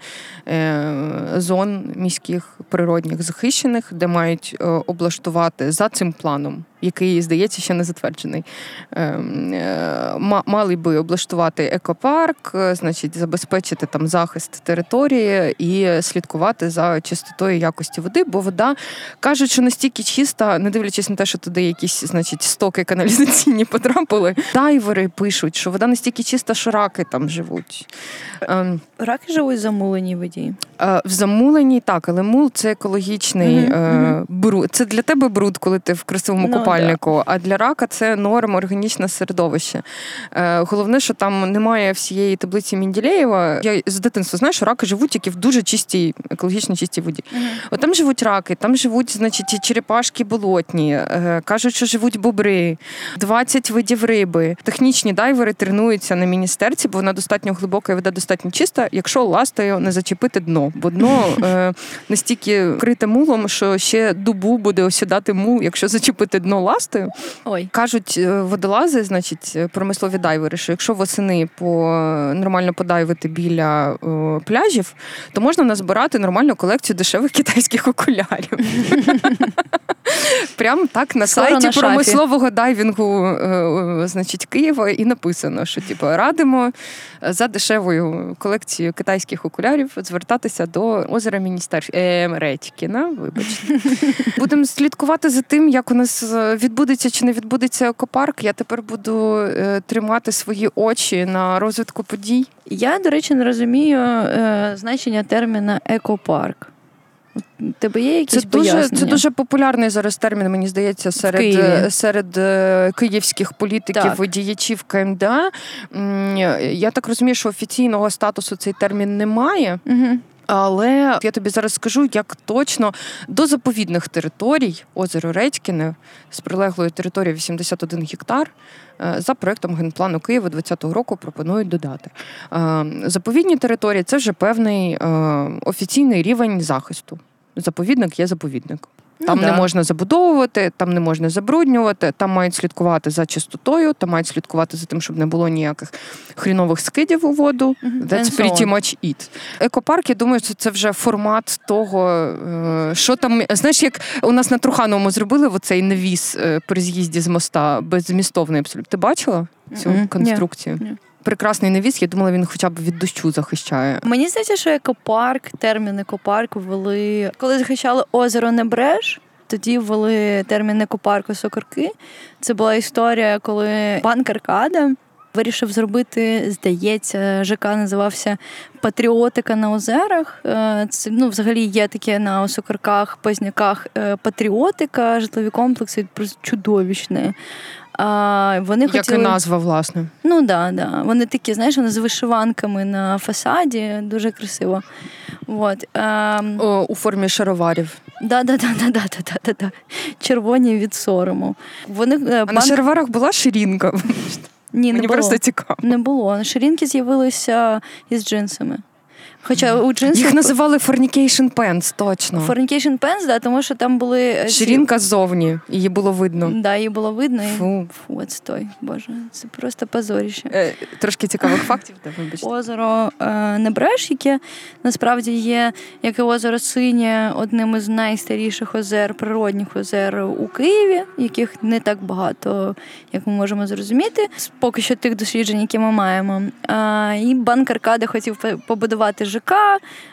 зон міських природних захищень захищених, де мають е, облаштувати за цим планом який, здається, ще не затверджений. Ем, е, мали би облаштувати екопарк, е, значить, забезпечити там захист території і слідкувати за чистотою якості води, бо вода кажуть, що настільки чиста, не дивлячись на те, що туди якісь, значить, стоки каналізаційні потрапили. Дайвери пишуть, що вода настільки чиста, що раки там живуть. Ем, раки живуть в замуленій воді. Е, в замуленій так, але мул це екологічний mm-hmm. бруд. Це для тебе бруд, коли ти в красивому no, ну, купальнику, а для рака це норм органічне середовище. Е, головне, що там немає всієї таблиці Мінділеєва. Я з дитинства знаю, що раки живуть тільки в дуже чистій, екологічно чистій воді. Uh-huh. От там живуть раки, там живуть, значить, черепашки болотні, е, кажуть, що живуть бобри, 20 видів риби. Технічні дайвери тренуються на міністерці, бо вона достатньо глибока і вода достатньо чиста, якщо ластою не зачепити дно, бо дно <laughs> е, настільки вкрите мулом, що ще дубу буде осідати мул, якщо зачепити дно ластою. Ой. Кажуть е, водолази, значить, е, промислові дайвери, що якщо восени по нормально подайвити біля о, пляжів, то можна назбирати нормальну колекцію дешевих китайських окулярів. Прямо так на Скоро сайті на промислового дайвінгу е, значить, Києва і написано, що типу, радимо за дешевою колекцією китайських окулярів звертатися до озера Міністерства Редькіна. Вибачте. <laughs> Будемо слідкувати за тим, як у нас відбудеться чи не відбудеться екопарк, я тепер буду е, тримати свої очі на розвитку подій. Я, до речі, не розумію е, значення терміна екопарк. Тебе є якісь це дуже, пояснення? це дуже популярний зараз термін, мені здається, серед серед е, київських політиків Так. діячів КМДА. Я так розумію, що офіційного статусу цей термін немає. Угу. Але я тобі зараз скажу, як точно до заповідних територій озеро Редькіне з прилеглою територією 81 гектар е, за проектом генплану Києва 2020 року пропонують додати. Е, Заповідні території це вже певний е, офіційний рівень захисту. Заповідник є заповідник. Там Ну, не да. можна забудовувати, там не можна забруднювати, там мають слідкувати за чистотою, там мають слідкувати за тим, щоб не було ніяких хрінових скидів у воду. Мгм. That's pretty much it. Екопарк, я думаю, це вже формат того, е, що там. Знаєш, як у нас на Трухановому зробили оцей навіс е, при з'їзді з моста беззмістовний абсолютно. Ти бачила цю конструкцію? Ні. Прекрасний навіс, я думала, він хоча б від дощу захищає. Мені здається, що екопарк, термін екопарк ввели, коли захищали озеро Небреж. Тоді ввели термін екопарку Сокорки. Це була історія, коли банк Аркада вирішив зробити, здається, ЖК називався Патріотика на озерах. Е, Це ну, взагалі є таке на Сокорках, Позняках е, патріотика, житлові комплекси просто чудовищне. А, вони Як і назва, власне. Ну да, да. Вони такі, знаєш, вони з вишиванками на фасаді, дуже красиво. От. Ем, О, у формі шароварів. да, да, да, да, да, да, да, да. Червоні від сорому. Вони е, А на шароварах була ширинка. Ні, не Мені було. просто цікаво. Не було. Ширинки з'явилися із джинсами. Хоча у джинсах Їх називали fornication pants, точно. Fornication Pants, да, тому що там були е, Ширинка ззовні, її було видно. Да, її було видно. І... Фу. Фу, отстой, боже, це просто позоріще. Е, Трошки цікавих фактів, да, вибачте. Озеро е, Небреж, яке насправді є, як і озеро Синє, одним із найстаріших озер, природних озер у Києві, яких не так багато, як ми можемо зрозуміти, поки що тих досліджень, які ми маємо. Е, і банк Аркада хотів по- побудувати ЖК.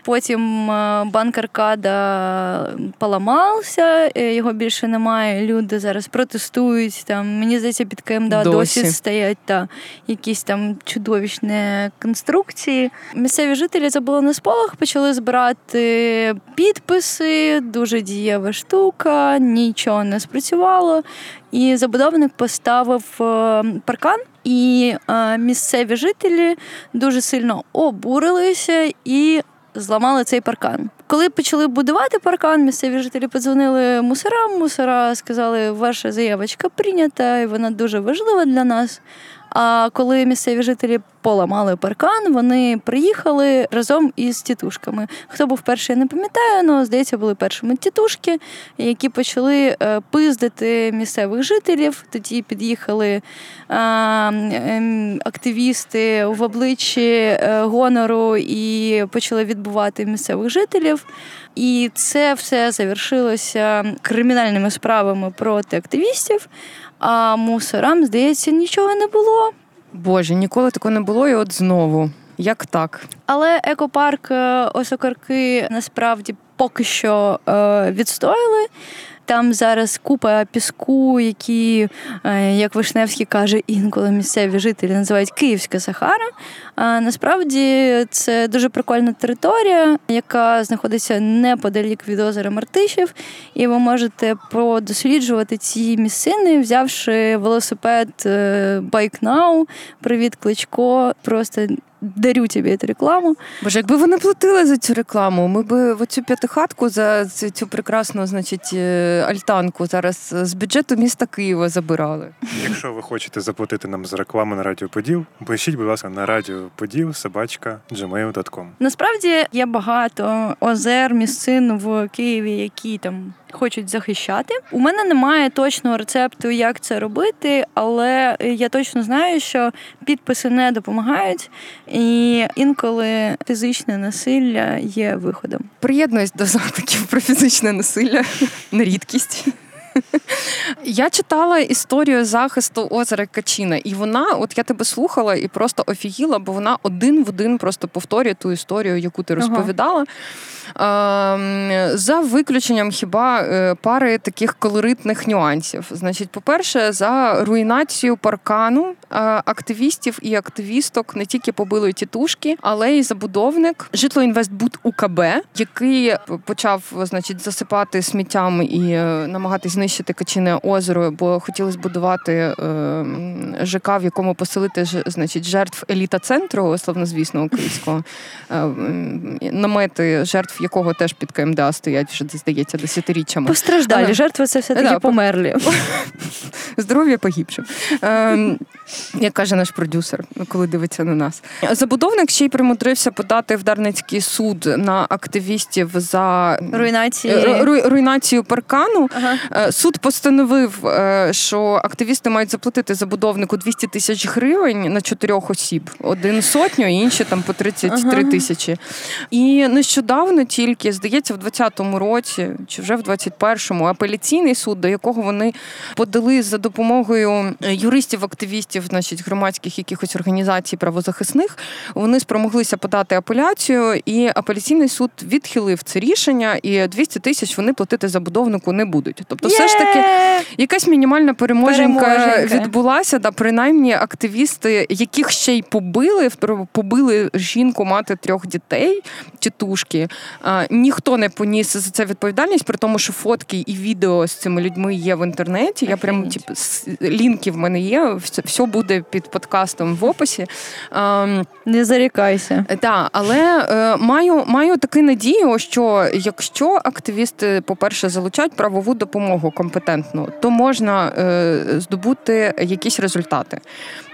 Потім е, банк Аркада поламався, е, його більше немає. Люди зараз протестують. Там мені здається, під КМДА досі, Досі. стоять та якісь там чудовищні конструкції. Місцеві жителі забули на сполох, почали збирати підписи. Дуже дієва штука, нічого не спрацювало. І забудовник поставив е, паркан, і е, місцеві жителі дуже сильно обурилися і зламали цей паркан. Коли почали будувати паркан, місцеві жителі подзвонили мусорам. Мусора сказали, ваша заявочка прийнята, і вона дуже важлива для нас. А коли місцеві жителі поламали паркан, вони приїхали разом із тітушками. Хто був перший, я не пам'ятаю, але здається, були першими тітушки, які почали е, пиздити місцевих жителів. Тоді під'їхали е, ем, активісти в обличчі е, гонору і почали відбувати місцевих жителів. І це все завершилося кримінальними справами проти активістів. А мусорам, здається, нічого не було. Боже, ніколи такого не було, і от знову. Як так? Але екопарк Осокарки насправді поки що е, відстояли. Там зараз купа піску, які, е, як Вишневський каже, інколи місцеві жителі називають Київська Сахара. А насправді це дуже прикольна територія, яка знаходиться неподалік від озера Мартишів. І ви можете подосліджувати ці місцини, взявши велосипед е, Bike Now. Привіт, Кличко. Просто дарю тобі цю рекламу. Боже, якби вони платили за цю рекламу, ми б оцю п'ятихатку за цю, цю прекрасну, значить, е, альтанку зараз з бюджету міста Києва забирали. Якщо ви хочете заплатити нам за рекламу на Радіо Поділ, пишіть, будь ласка, на Радіо Поділ собачка gmail.com. Насправді є багато озер, місцин в Києві, які там хочуть захищати. У мене немає точного рецепту, як це робити, але я точно знаю, що підписи не допомагають, і інколи фізичне насилля є виходом. Приєднуюсь до закликів про фізичне насилля <laughs> на рідкість. Я читала історію захисту озера Качина, і вона, от я тебе слухала і просто офігіла, бо вона один в один просто повторює ту історію, яку ти Ага. розповідала. За виключенням хіба е, пари таких колоритних нюансів. Значить, по-перше, за руйнацію паркану активістів і активісток не тільки побили тітушки, але й забудовник житлоінвестбуд УКБ, який почав значить засипати сміттям і е, намагатись знищити Качине озеро, бо хотіли збудувати е, ЖК, в якому поселити ж, значить жертв еліта центру, славнозвісного українського е, намети жертв якого теж під КМДА стоять вже здається десятиріччями. Постраждалі Але... жертви це все таки да, померлі. <laughs> Здоров'я погибше. Ем, як каже наш продюсер, коли дивиться на нас. Забудовник ще й примудрився подати в Дарницький суд на активістів за руйнації ру, руйнацію паркану. Ага. Е, суд постановив, е, що активісти мають заплатити забудовнику 200 тисяч гривень на чотирьох осіб, один сотню, інші там по 33 ага. тисячі. І нещодавно тільки здається, в 20-му році чи вже в 21-му апеляційний суд, до якого вони подали за допомогою юристів-активістів, значить громадських якихось організацій правозахисних, вони спромоглися подати апеляцію, і апеляційний суд відхилив це рішення, і 200 тисяч вони платити забудовнику не будуть. Тобто, все ж таки, якась мінімальна переможенька, переможенька. відбулася, да принаймні активісти, яких ще й побили, побили жінку, мати трьох дітей, тітушки. Ніхто не поніс за це відповідальність, при тому, що фотки і відео з цими людьми є в інтернеті. Я прям типу, лінки в мене є. Все буде під подкастом в описі. Не зарікайся. Так, але е, маю маю таку надію, що якщо активісти, по-перше, залучають правову допомогу компетентну, то можна е, здобути якісь результати.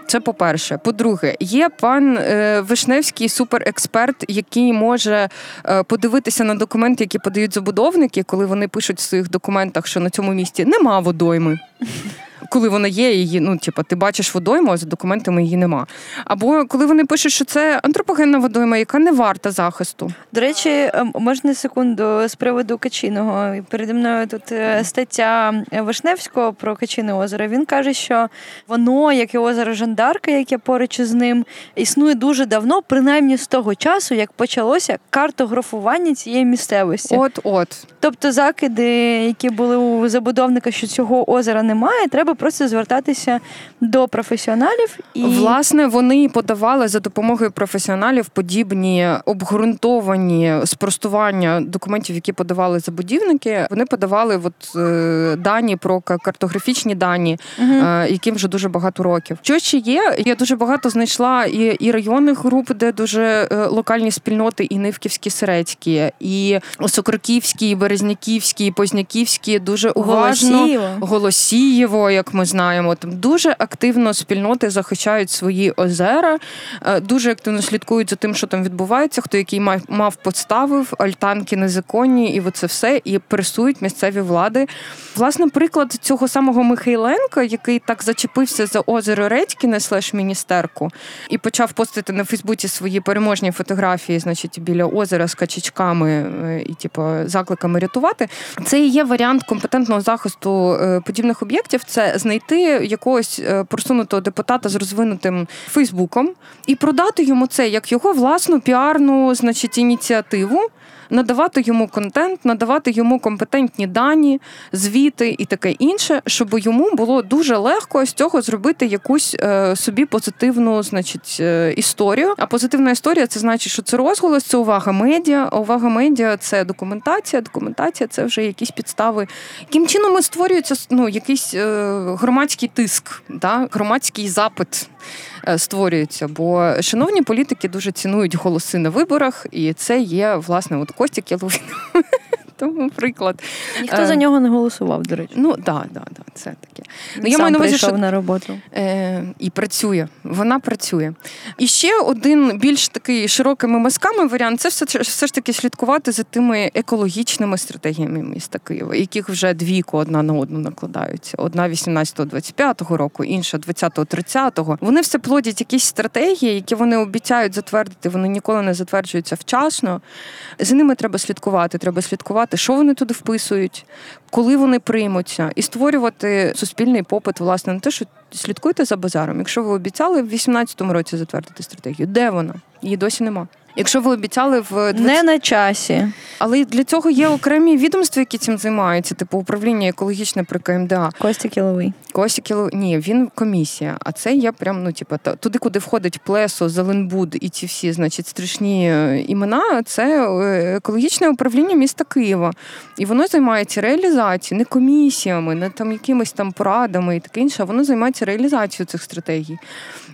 Це по-перше. По-друге, є пан е, Вишневський суперексперт, який може е, подивитися на документи, які подають забудовники, коли вони пишуть в своїх документах, що на цьому місці нема водойми коли вона є, її, ну, типу, ти бачиш водойму, а за документами її нема. Або коли вони пишуть, що це антропогенна водойма, яка не варта захисту. До речі, ем, можна секунду з приводу Качиного. Переді мною тут е, стаття Вишневського про Качине озеро. Він каже, що воно, як і озеро Жандарка, яке поруч із ним, існує дуже давно, принаймні з того часу, як почалося картографування цієї місцевості. От, от. Тобто закиди, які були у забудовника, що цього озера немає, треба просто звертатися до професіоналів. І власне вони подавали за допомогою професіоналів подібні обґрунтовані спростування документів, які подавали забудівники. Вони подавали от, е, дані про картографічні дані, угу. е, яким вже дуже багато років. Що ще є? Я дуже багато знайшла і і районних груп, де дуже е, локальні спільноти, і Нивківські, Серецькі, і Сокроківські, і Березняківські, і Позняківські дуже уважно Голосієво. Голосієво як ми знаємо, там дуже активно спільноти захищають свої озера, е, дуже активно слідкують за тим, що там відбувається, хто який мав подставив, альтанки незаконні, і оце все, і пресують місцеві влади. Власне, приклад цього самого Михайленка, який так зачепився за озеро Редькіне слеш міністерку, і почав постити на Фейсбуці свої переможні фотографії, значить, біля озера з качечками е, і, типу, закликами рятувати. Це і є варіант компетентного захисту е, подібних об'єктів. Це знайти якогось е, просунутого депутата з розвинутим Фейсбуком і продати йому це як його власну піарну, значить, ініціативу надавати йому контент, надавати йому компетентні дані, звіти і таке інше, щоб йому було дуже легко з цього зробити якусь е, собі позитивну, значить, е, історію. А позитивна історія це значить, що це розголос, це увага медіа. Увага медіа це документація. Документація це вже якісь підстави. Яким чином створюється ну, якийсь е, громадський тиск, да? громадський запит. Е, створюються. Бо шановні політики дуже цінують голоси на виборах, і це є власне от Костік Яловин. Тому приклад. Ніхто е, за нього не голосував, до речі. Ну, так, так, так, це таке. Ну, я маю на увазі, що на роботу. Е, І працює. Вона працює. І ще один більш такий широкими мазками варіант це все, все ж таки слідкувати за тими екологічними стратегіями міста Києва, яких вже двійко одна на одну накладаються. Одна 18-25 року, інша 20-30. Вони все плодять якісь стратегії, які вони обіцяють затвердити. Вони ніколи не затверджуються вчасно. За ними треба слідкувати. Треба слідкувати, що вони туди вписують, коли вони приймуться, і створювати суспільний попит власне на те, що слідкуйте за базаром. Якщо ви обіцяли в 2018 році затвердити стратегію, де вона? Її досі нема. Якщо ви обіцяли в 20... Не на часі. але для цього є окремі відомства, які цим займаються, типу управління екологічне при КМДА. Костя Кіловий. Костя Кіло... Ні, він комісія. А це є прям, ну, типу, та- туди, куди входить Плесо, Зеленбуд і ці всі, значить, страшні е, імена. Це е, екологічне управління міста Києва. І воно займається реалізацією, не комісіями, не там якимись там порадами і таке інше. а Воно займається реалізацією цих стратегій.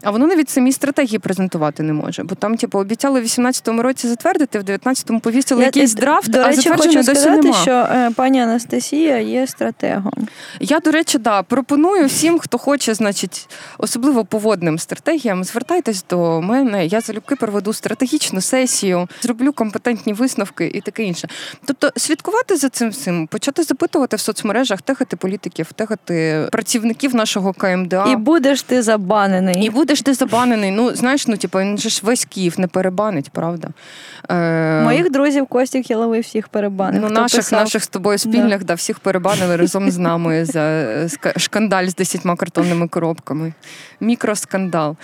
А воно навіть самі стратегії презентувати не може. Бо там, типу, обіцяли в 18-му році затвердити, в 19-му повісили якийсь драфт, до а речі, затвердження хочу досі сказати, нема. що е, пані Анастасія є стратегом. Я, до речі, да, пропоную всім, хто хоче, значить, особливо по водним стратегіям, звертайтесь до мене. Я залюбки проведу стратегічну сесію, зроблю компетентні висновки і таке інше. Тобто, слідкувати за цим всім, почати запитувати в соцмережах, тегати політиків, тегати працівників нашого КМДА. І будеш ти забанений. І будеш ти забанений. Ну, знаєш, ну типу, він же ж весь Київ не перебанить, правда? Е, Моїх друзів Костя Кіловий всіх перебанив. Ну, Хто наших, писав? наших з тобою спільних, да. всіх перебанили разом з нами за е, шкандаль з десятьма картонними коробками. Мікроскандал.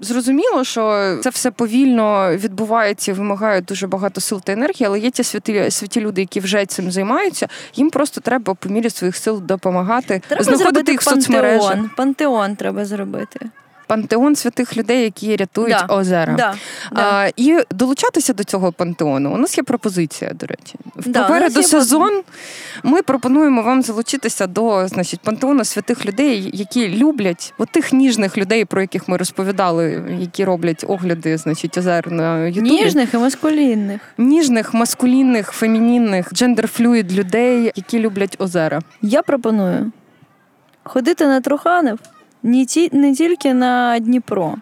Зрозуміло, що це все повільно відбувається вимагає дуже багато сил та енергії, але є ті святі, святі люди, які вже цим займаються. Їм просто треба по мірі своїх сил допомагати, Треба знаходити їх в соцмережах. Пантеон треба зробити. Пантеон святих людей, які рятують Да. озера. Да. А, і долучатися до цього пантеону. У нас є пропозиція, до речі. У Попереду сезон ми пропонуємо вам залучитися до значить, пантеону святих людей, які люблять от тих ніжних людей, про яких ми розповідали, які роблять огляди, значить, озер на Ютубі. Ніжних і маскулінних. Ніжних, маскулінних, фемінінних, джендерфлюїд людей, які люблять озера. Я пропоную ходити на Труханів не, ті, не тільки на Дніпро.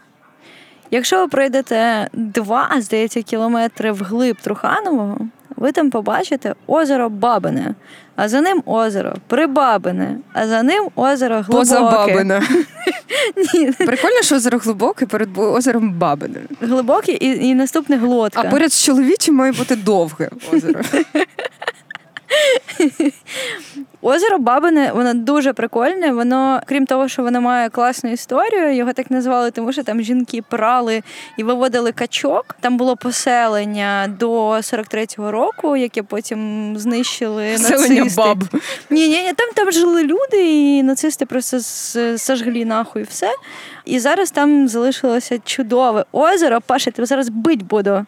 Якщо ви пройдете два, здається, кілометри вглиб Труханового, ви там побачите озеро Бабине, а за ним озеро Прибабине, а за ним озеро Глибоке. Позабабина. <laughs> Ні, Прикольно, що озеро глибоке перед озером Бабине. Глибоке і, і наступне глотка. А поряд з чоловічим має бути довге озеро. <laughs> <laughs> Озеро Бабине, воно дуже прикольне. Воно, крім того, що воно має класну історію, його так назвали, тому що там жінки прали і виводили качок. Там було поселення до 43-го року, яке потім знищили Селення нацисти. баб. Ні, ні, там, там жили люди, і нацисти просто сожгли нахуй все. І зараз там залишилося чудове озеро. Паша, я тебе зараз бить буду.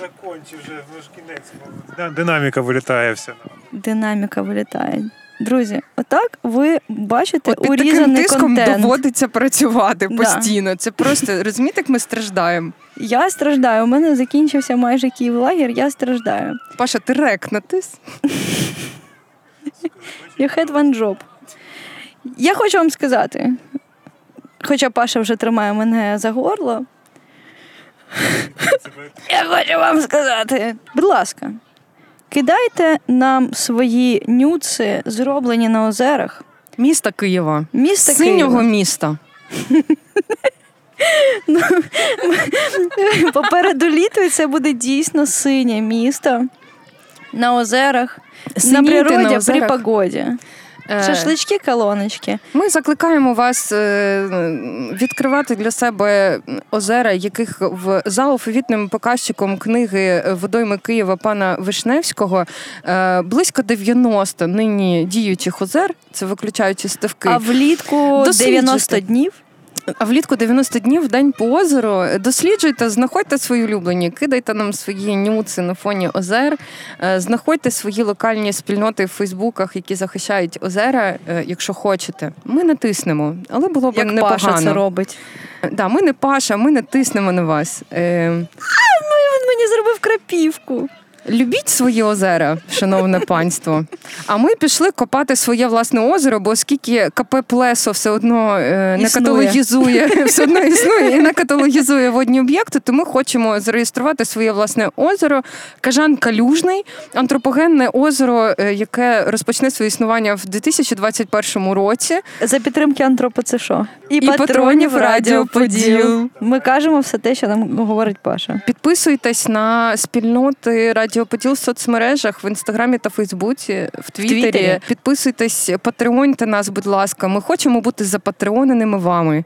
Закончи вже, ж кінець. Динаміка вилітає все. Динаміка вилітає. Друзі, отак ви бачите От під таким тиском контент. доводиться працювати Да. постійно. Це просто розумієте, як ми страждаємо. Я страждаю. У мене закінчився майже Київлагер, я страждаю. Паша, ти рекнутись. You had one job. Я хочу вам сказати, хоча Паша вже тримає мене за горло. Я хочу вам сказати. Будь ласка, кидайте нам свої нюци, зроблені на озерах. Міста Києва. Міста Синього Києва. міста. <laughs> <laughs> Попереду літо, і це буде дійсно синє місто на озерах, на природі на при погоді. Е, Шашлички, колоночки. Ми закликаємо вас е, відкривати для себе озера, яких в за алфавітним показчиком книги Водойми Києва пана Вишневського е, близько 90 нині діючих озер, це виключаючи ставки. А влітку Досліджуйте. 90 днів. А влітку 90 днів в день по озеру. Досліджуйте, знаходьте свої улюблені, кидайте нам свої нюци на фоні озер, е, знаходьте свої локальні спільноти в Фейсбуках, які захищають озера, е, якщо хочете. Ми не тиснемо, але було б Як непогано. Паша це робить. Да, ми не Паша, ми не тиснемо на вас. Е, Він мені зробив крапівку. Любіть свої озера, шановне панство. А ми пішли копати своє власне озеро, бо оскільки КП Плесо все одно е, не каталогізує, <laughs> все одно існує і не каталогізує водні об'єкти, то ми хочемо зареєструвати своє власне озеро. Кажан Калюжний, антропогенне озеро, е, яке розпочне своє існування в 2021 році. За підтримки антропо це що? І, патронів Радіо Поділ. Ми кажемо все те, що нам говорить Паша. Підписуйтесь на спільноти Радіо Поділ в соцмережах в інстаграмі та Фейсбуці, в Твіттері. Твіттері. Підписуйтесь, патреоньте нас, будь ласка. Ми хочемо бути запатреоненими вами.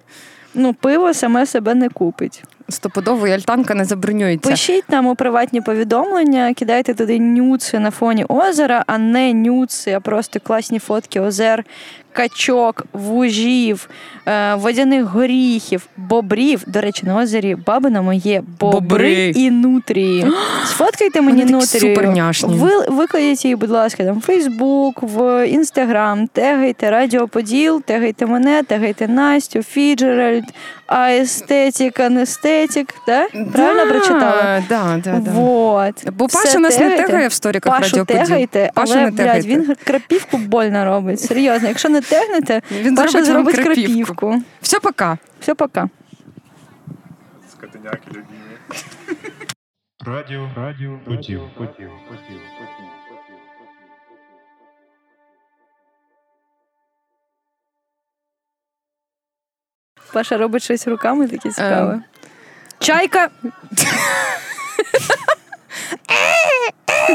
Ну, пиво саме себе не купить. Стопудово і альтанка не забронюється. Пишіть нам у приватні повідомлення, кидайте туди нюци на фоні озера, а не нюци, а просто класні фотки озер, качок, вужів, е, водяних горіхів, бобрів. До речі, на озері Бабиному є бобри, Бобри. і нутрії. <gasps> Сфоткайте мені Вони такі нутрію. суперняшні. Ви, викладіть її, будь ласка, там в Фейсбук, в Інстаграм, тегайте Радіо Поділ, тегайте мене, тегайте Настю, Фіджеральд, Aesthetic, Anesthetic. Да? Правильно Да, прочитала? Да, да, да. Вот. Бо Все Паша нас не тегає в сторіках Пашу радіоподіл. тегайте, Пашу але, не блядь, він крапівку больно робить. Серйозно, якщо не тегнете, Він Паша зробить зробить крапівку. крапівку. Все, пока. Все, пока. Скотиняки любимі. Радіо, радіо, поділ, поділ, поділ. Паша робить щось руками таке цікаве. Чайка! <laughs>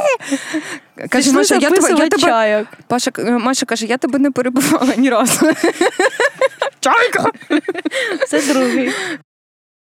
<laughs> Каже, Маша, я тебе, я тебе. Паша, е, Маша каже, я тебе не перебувала ні разу. <laughs> Чайка! Це другий.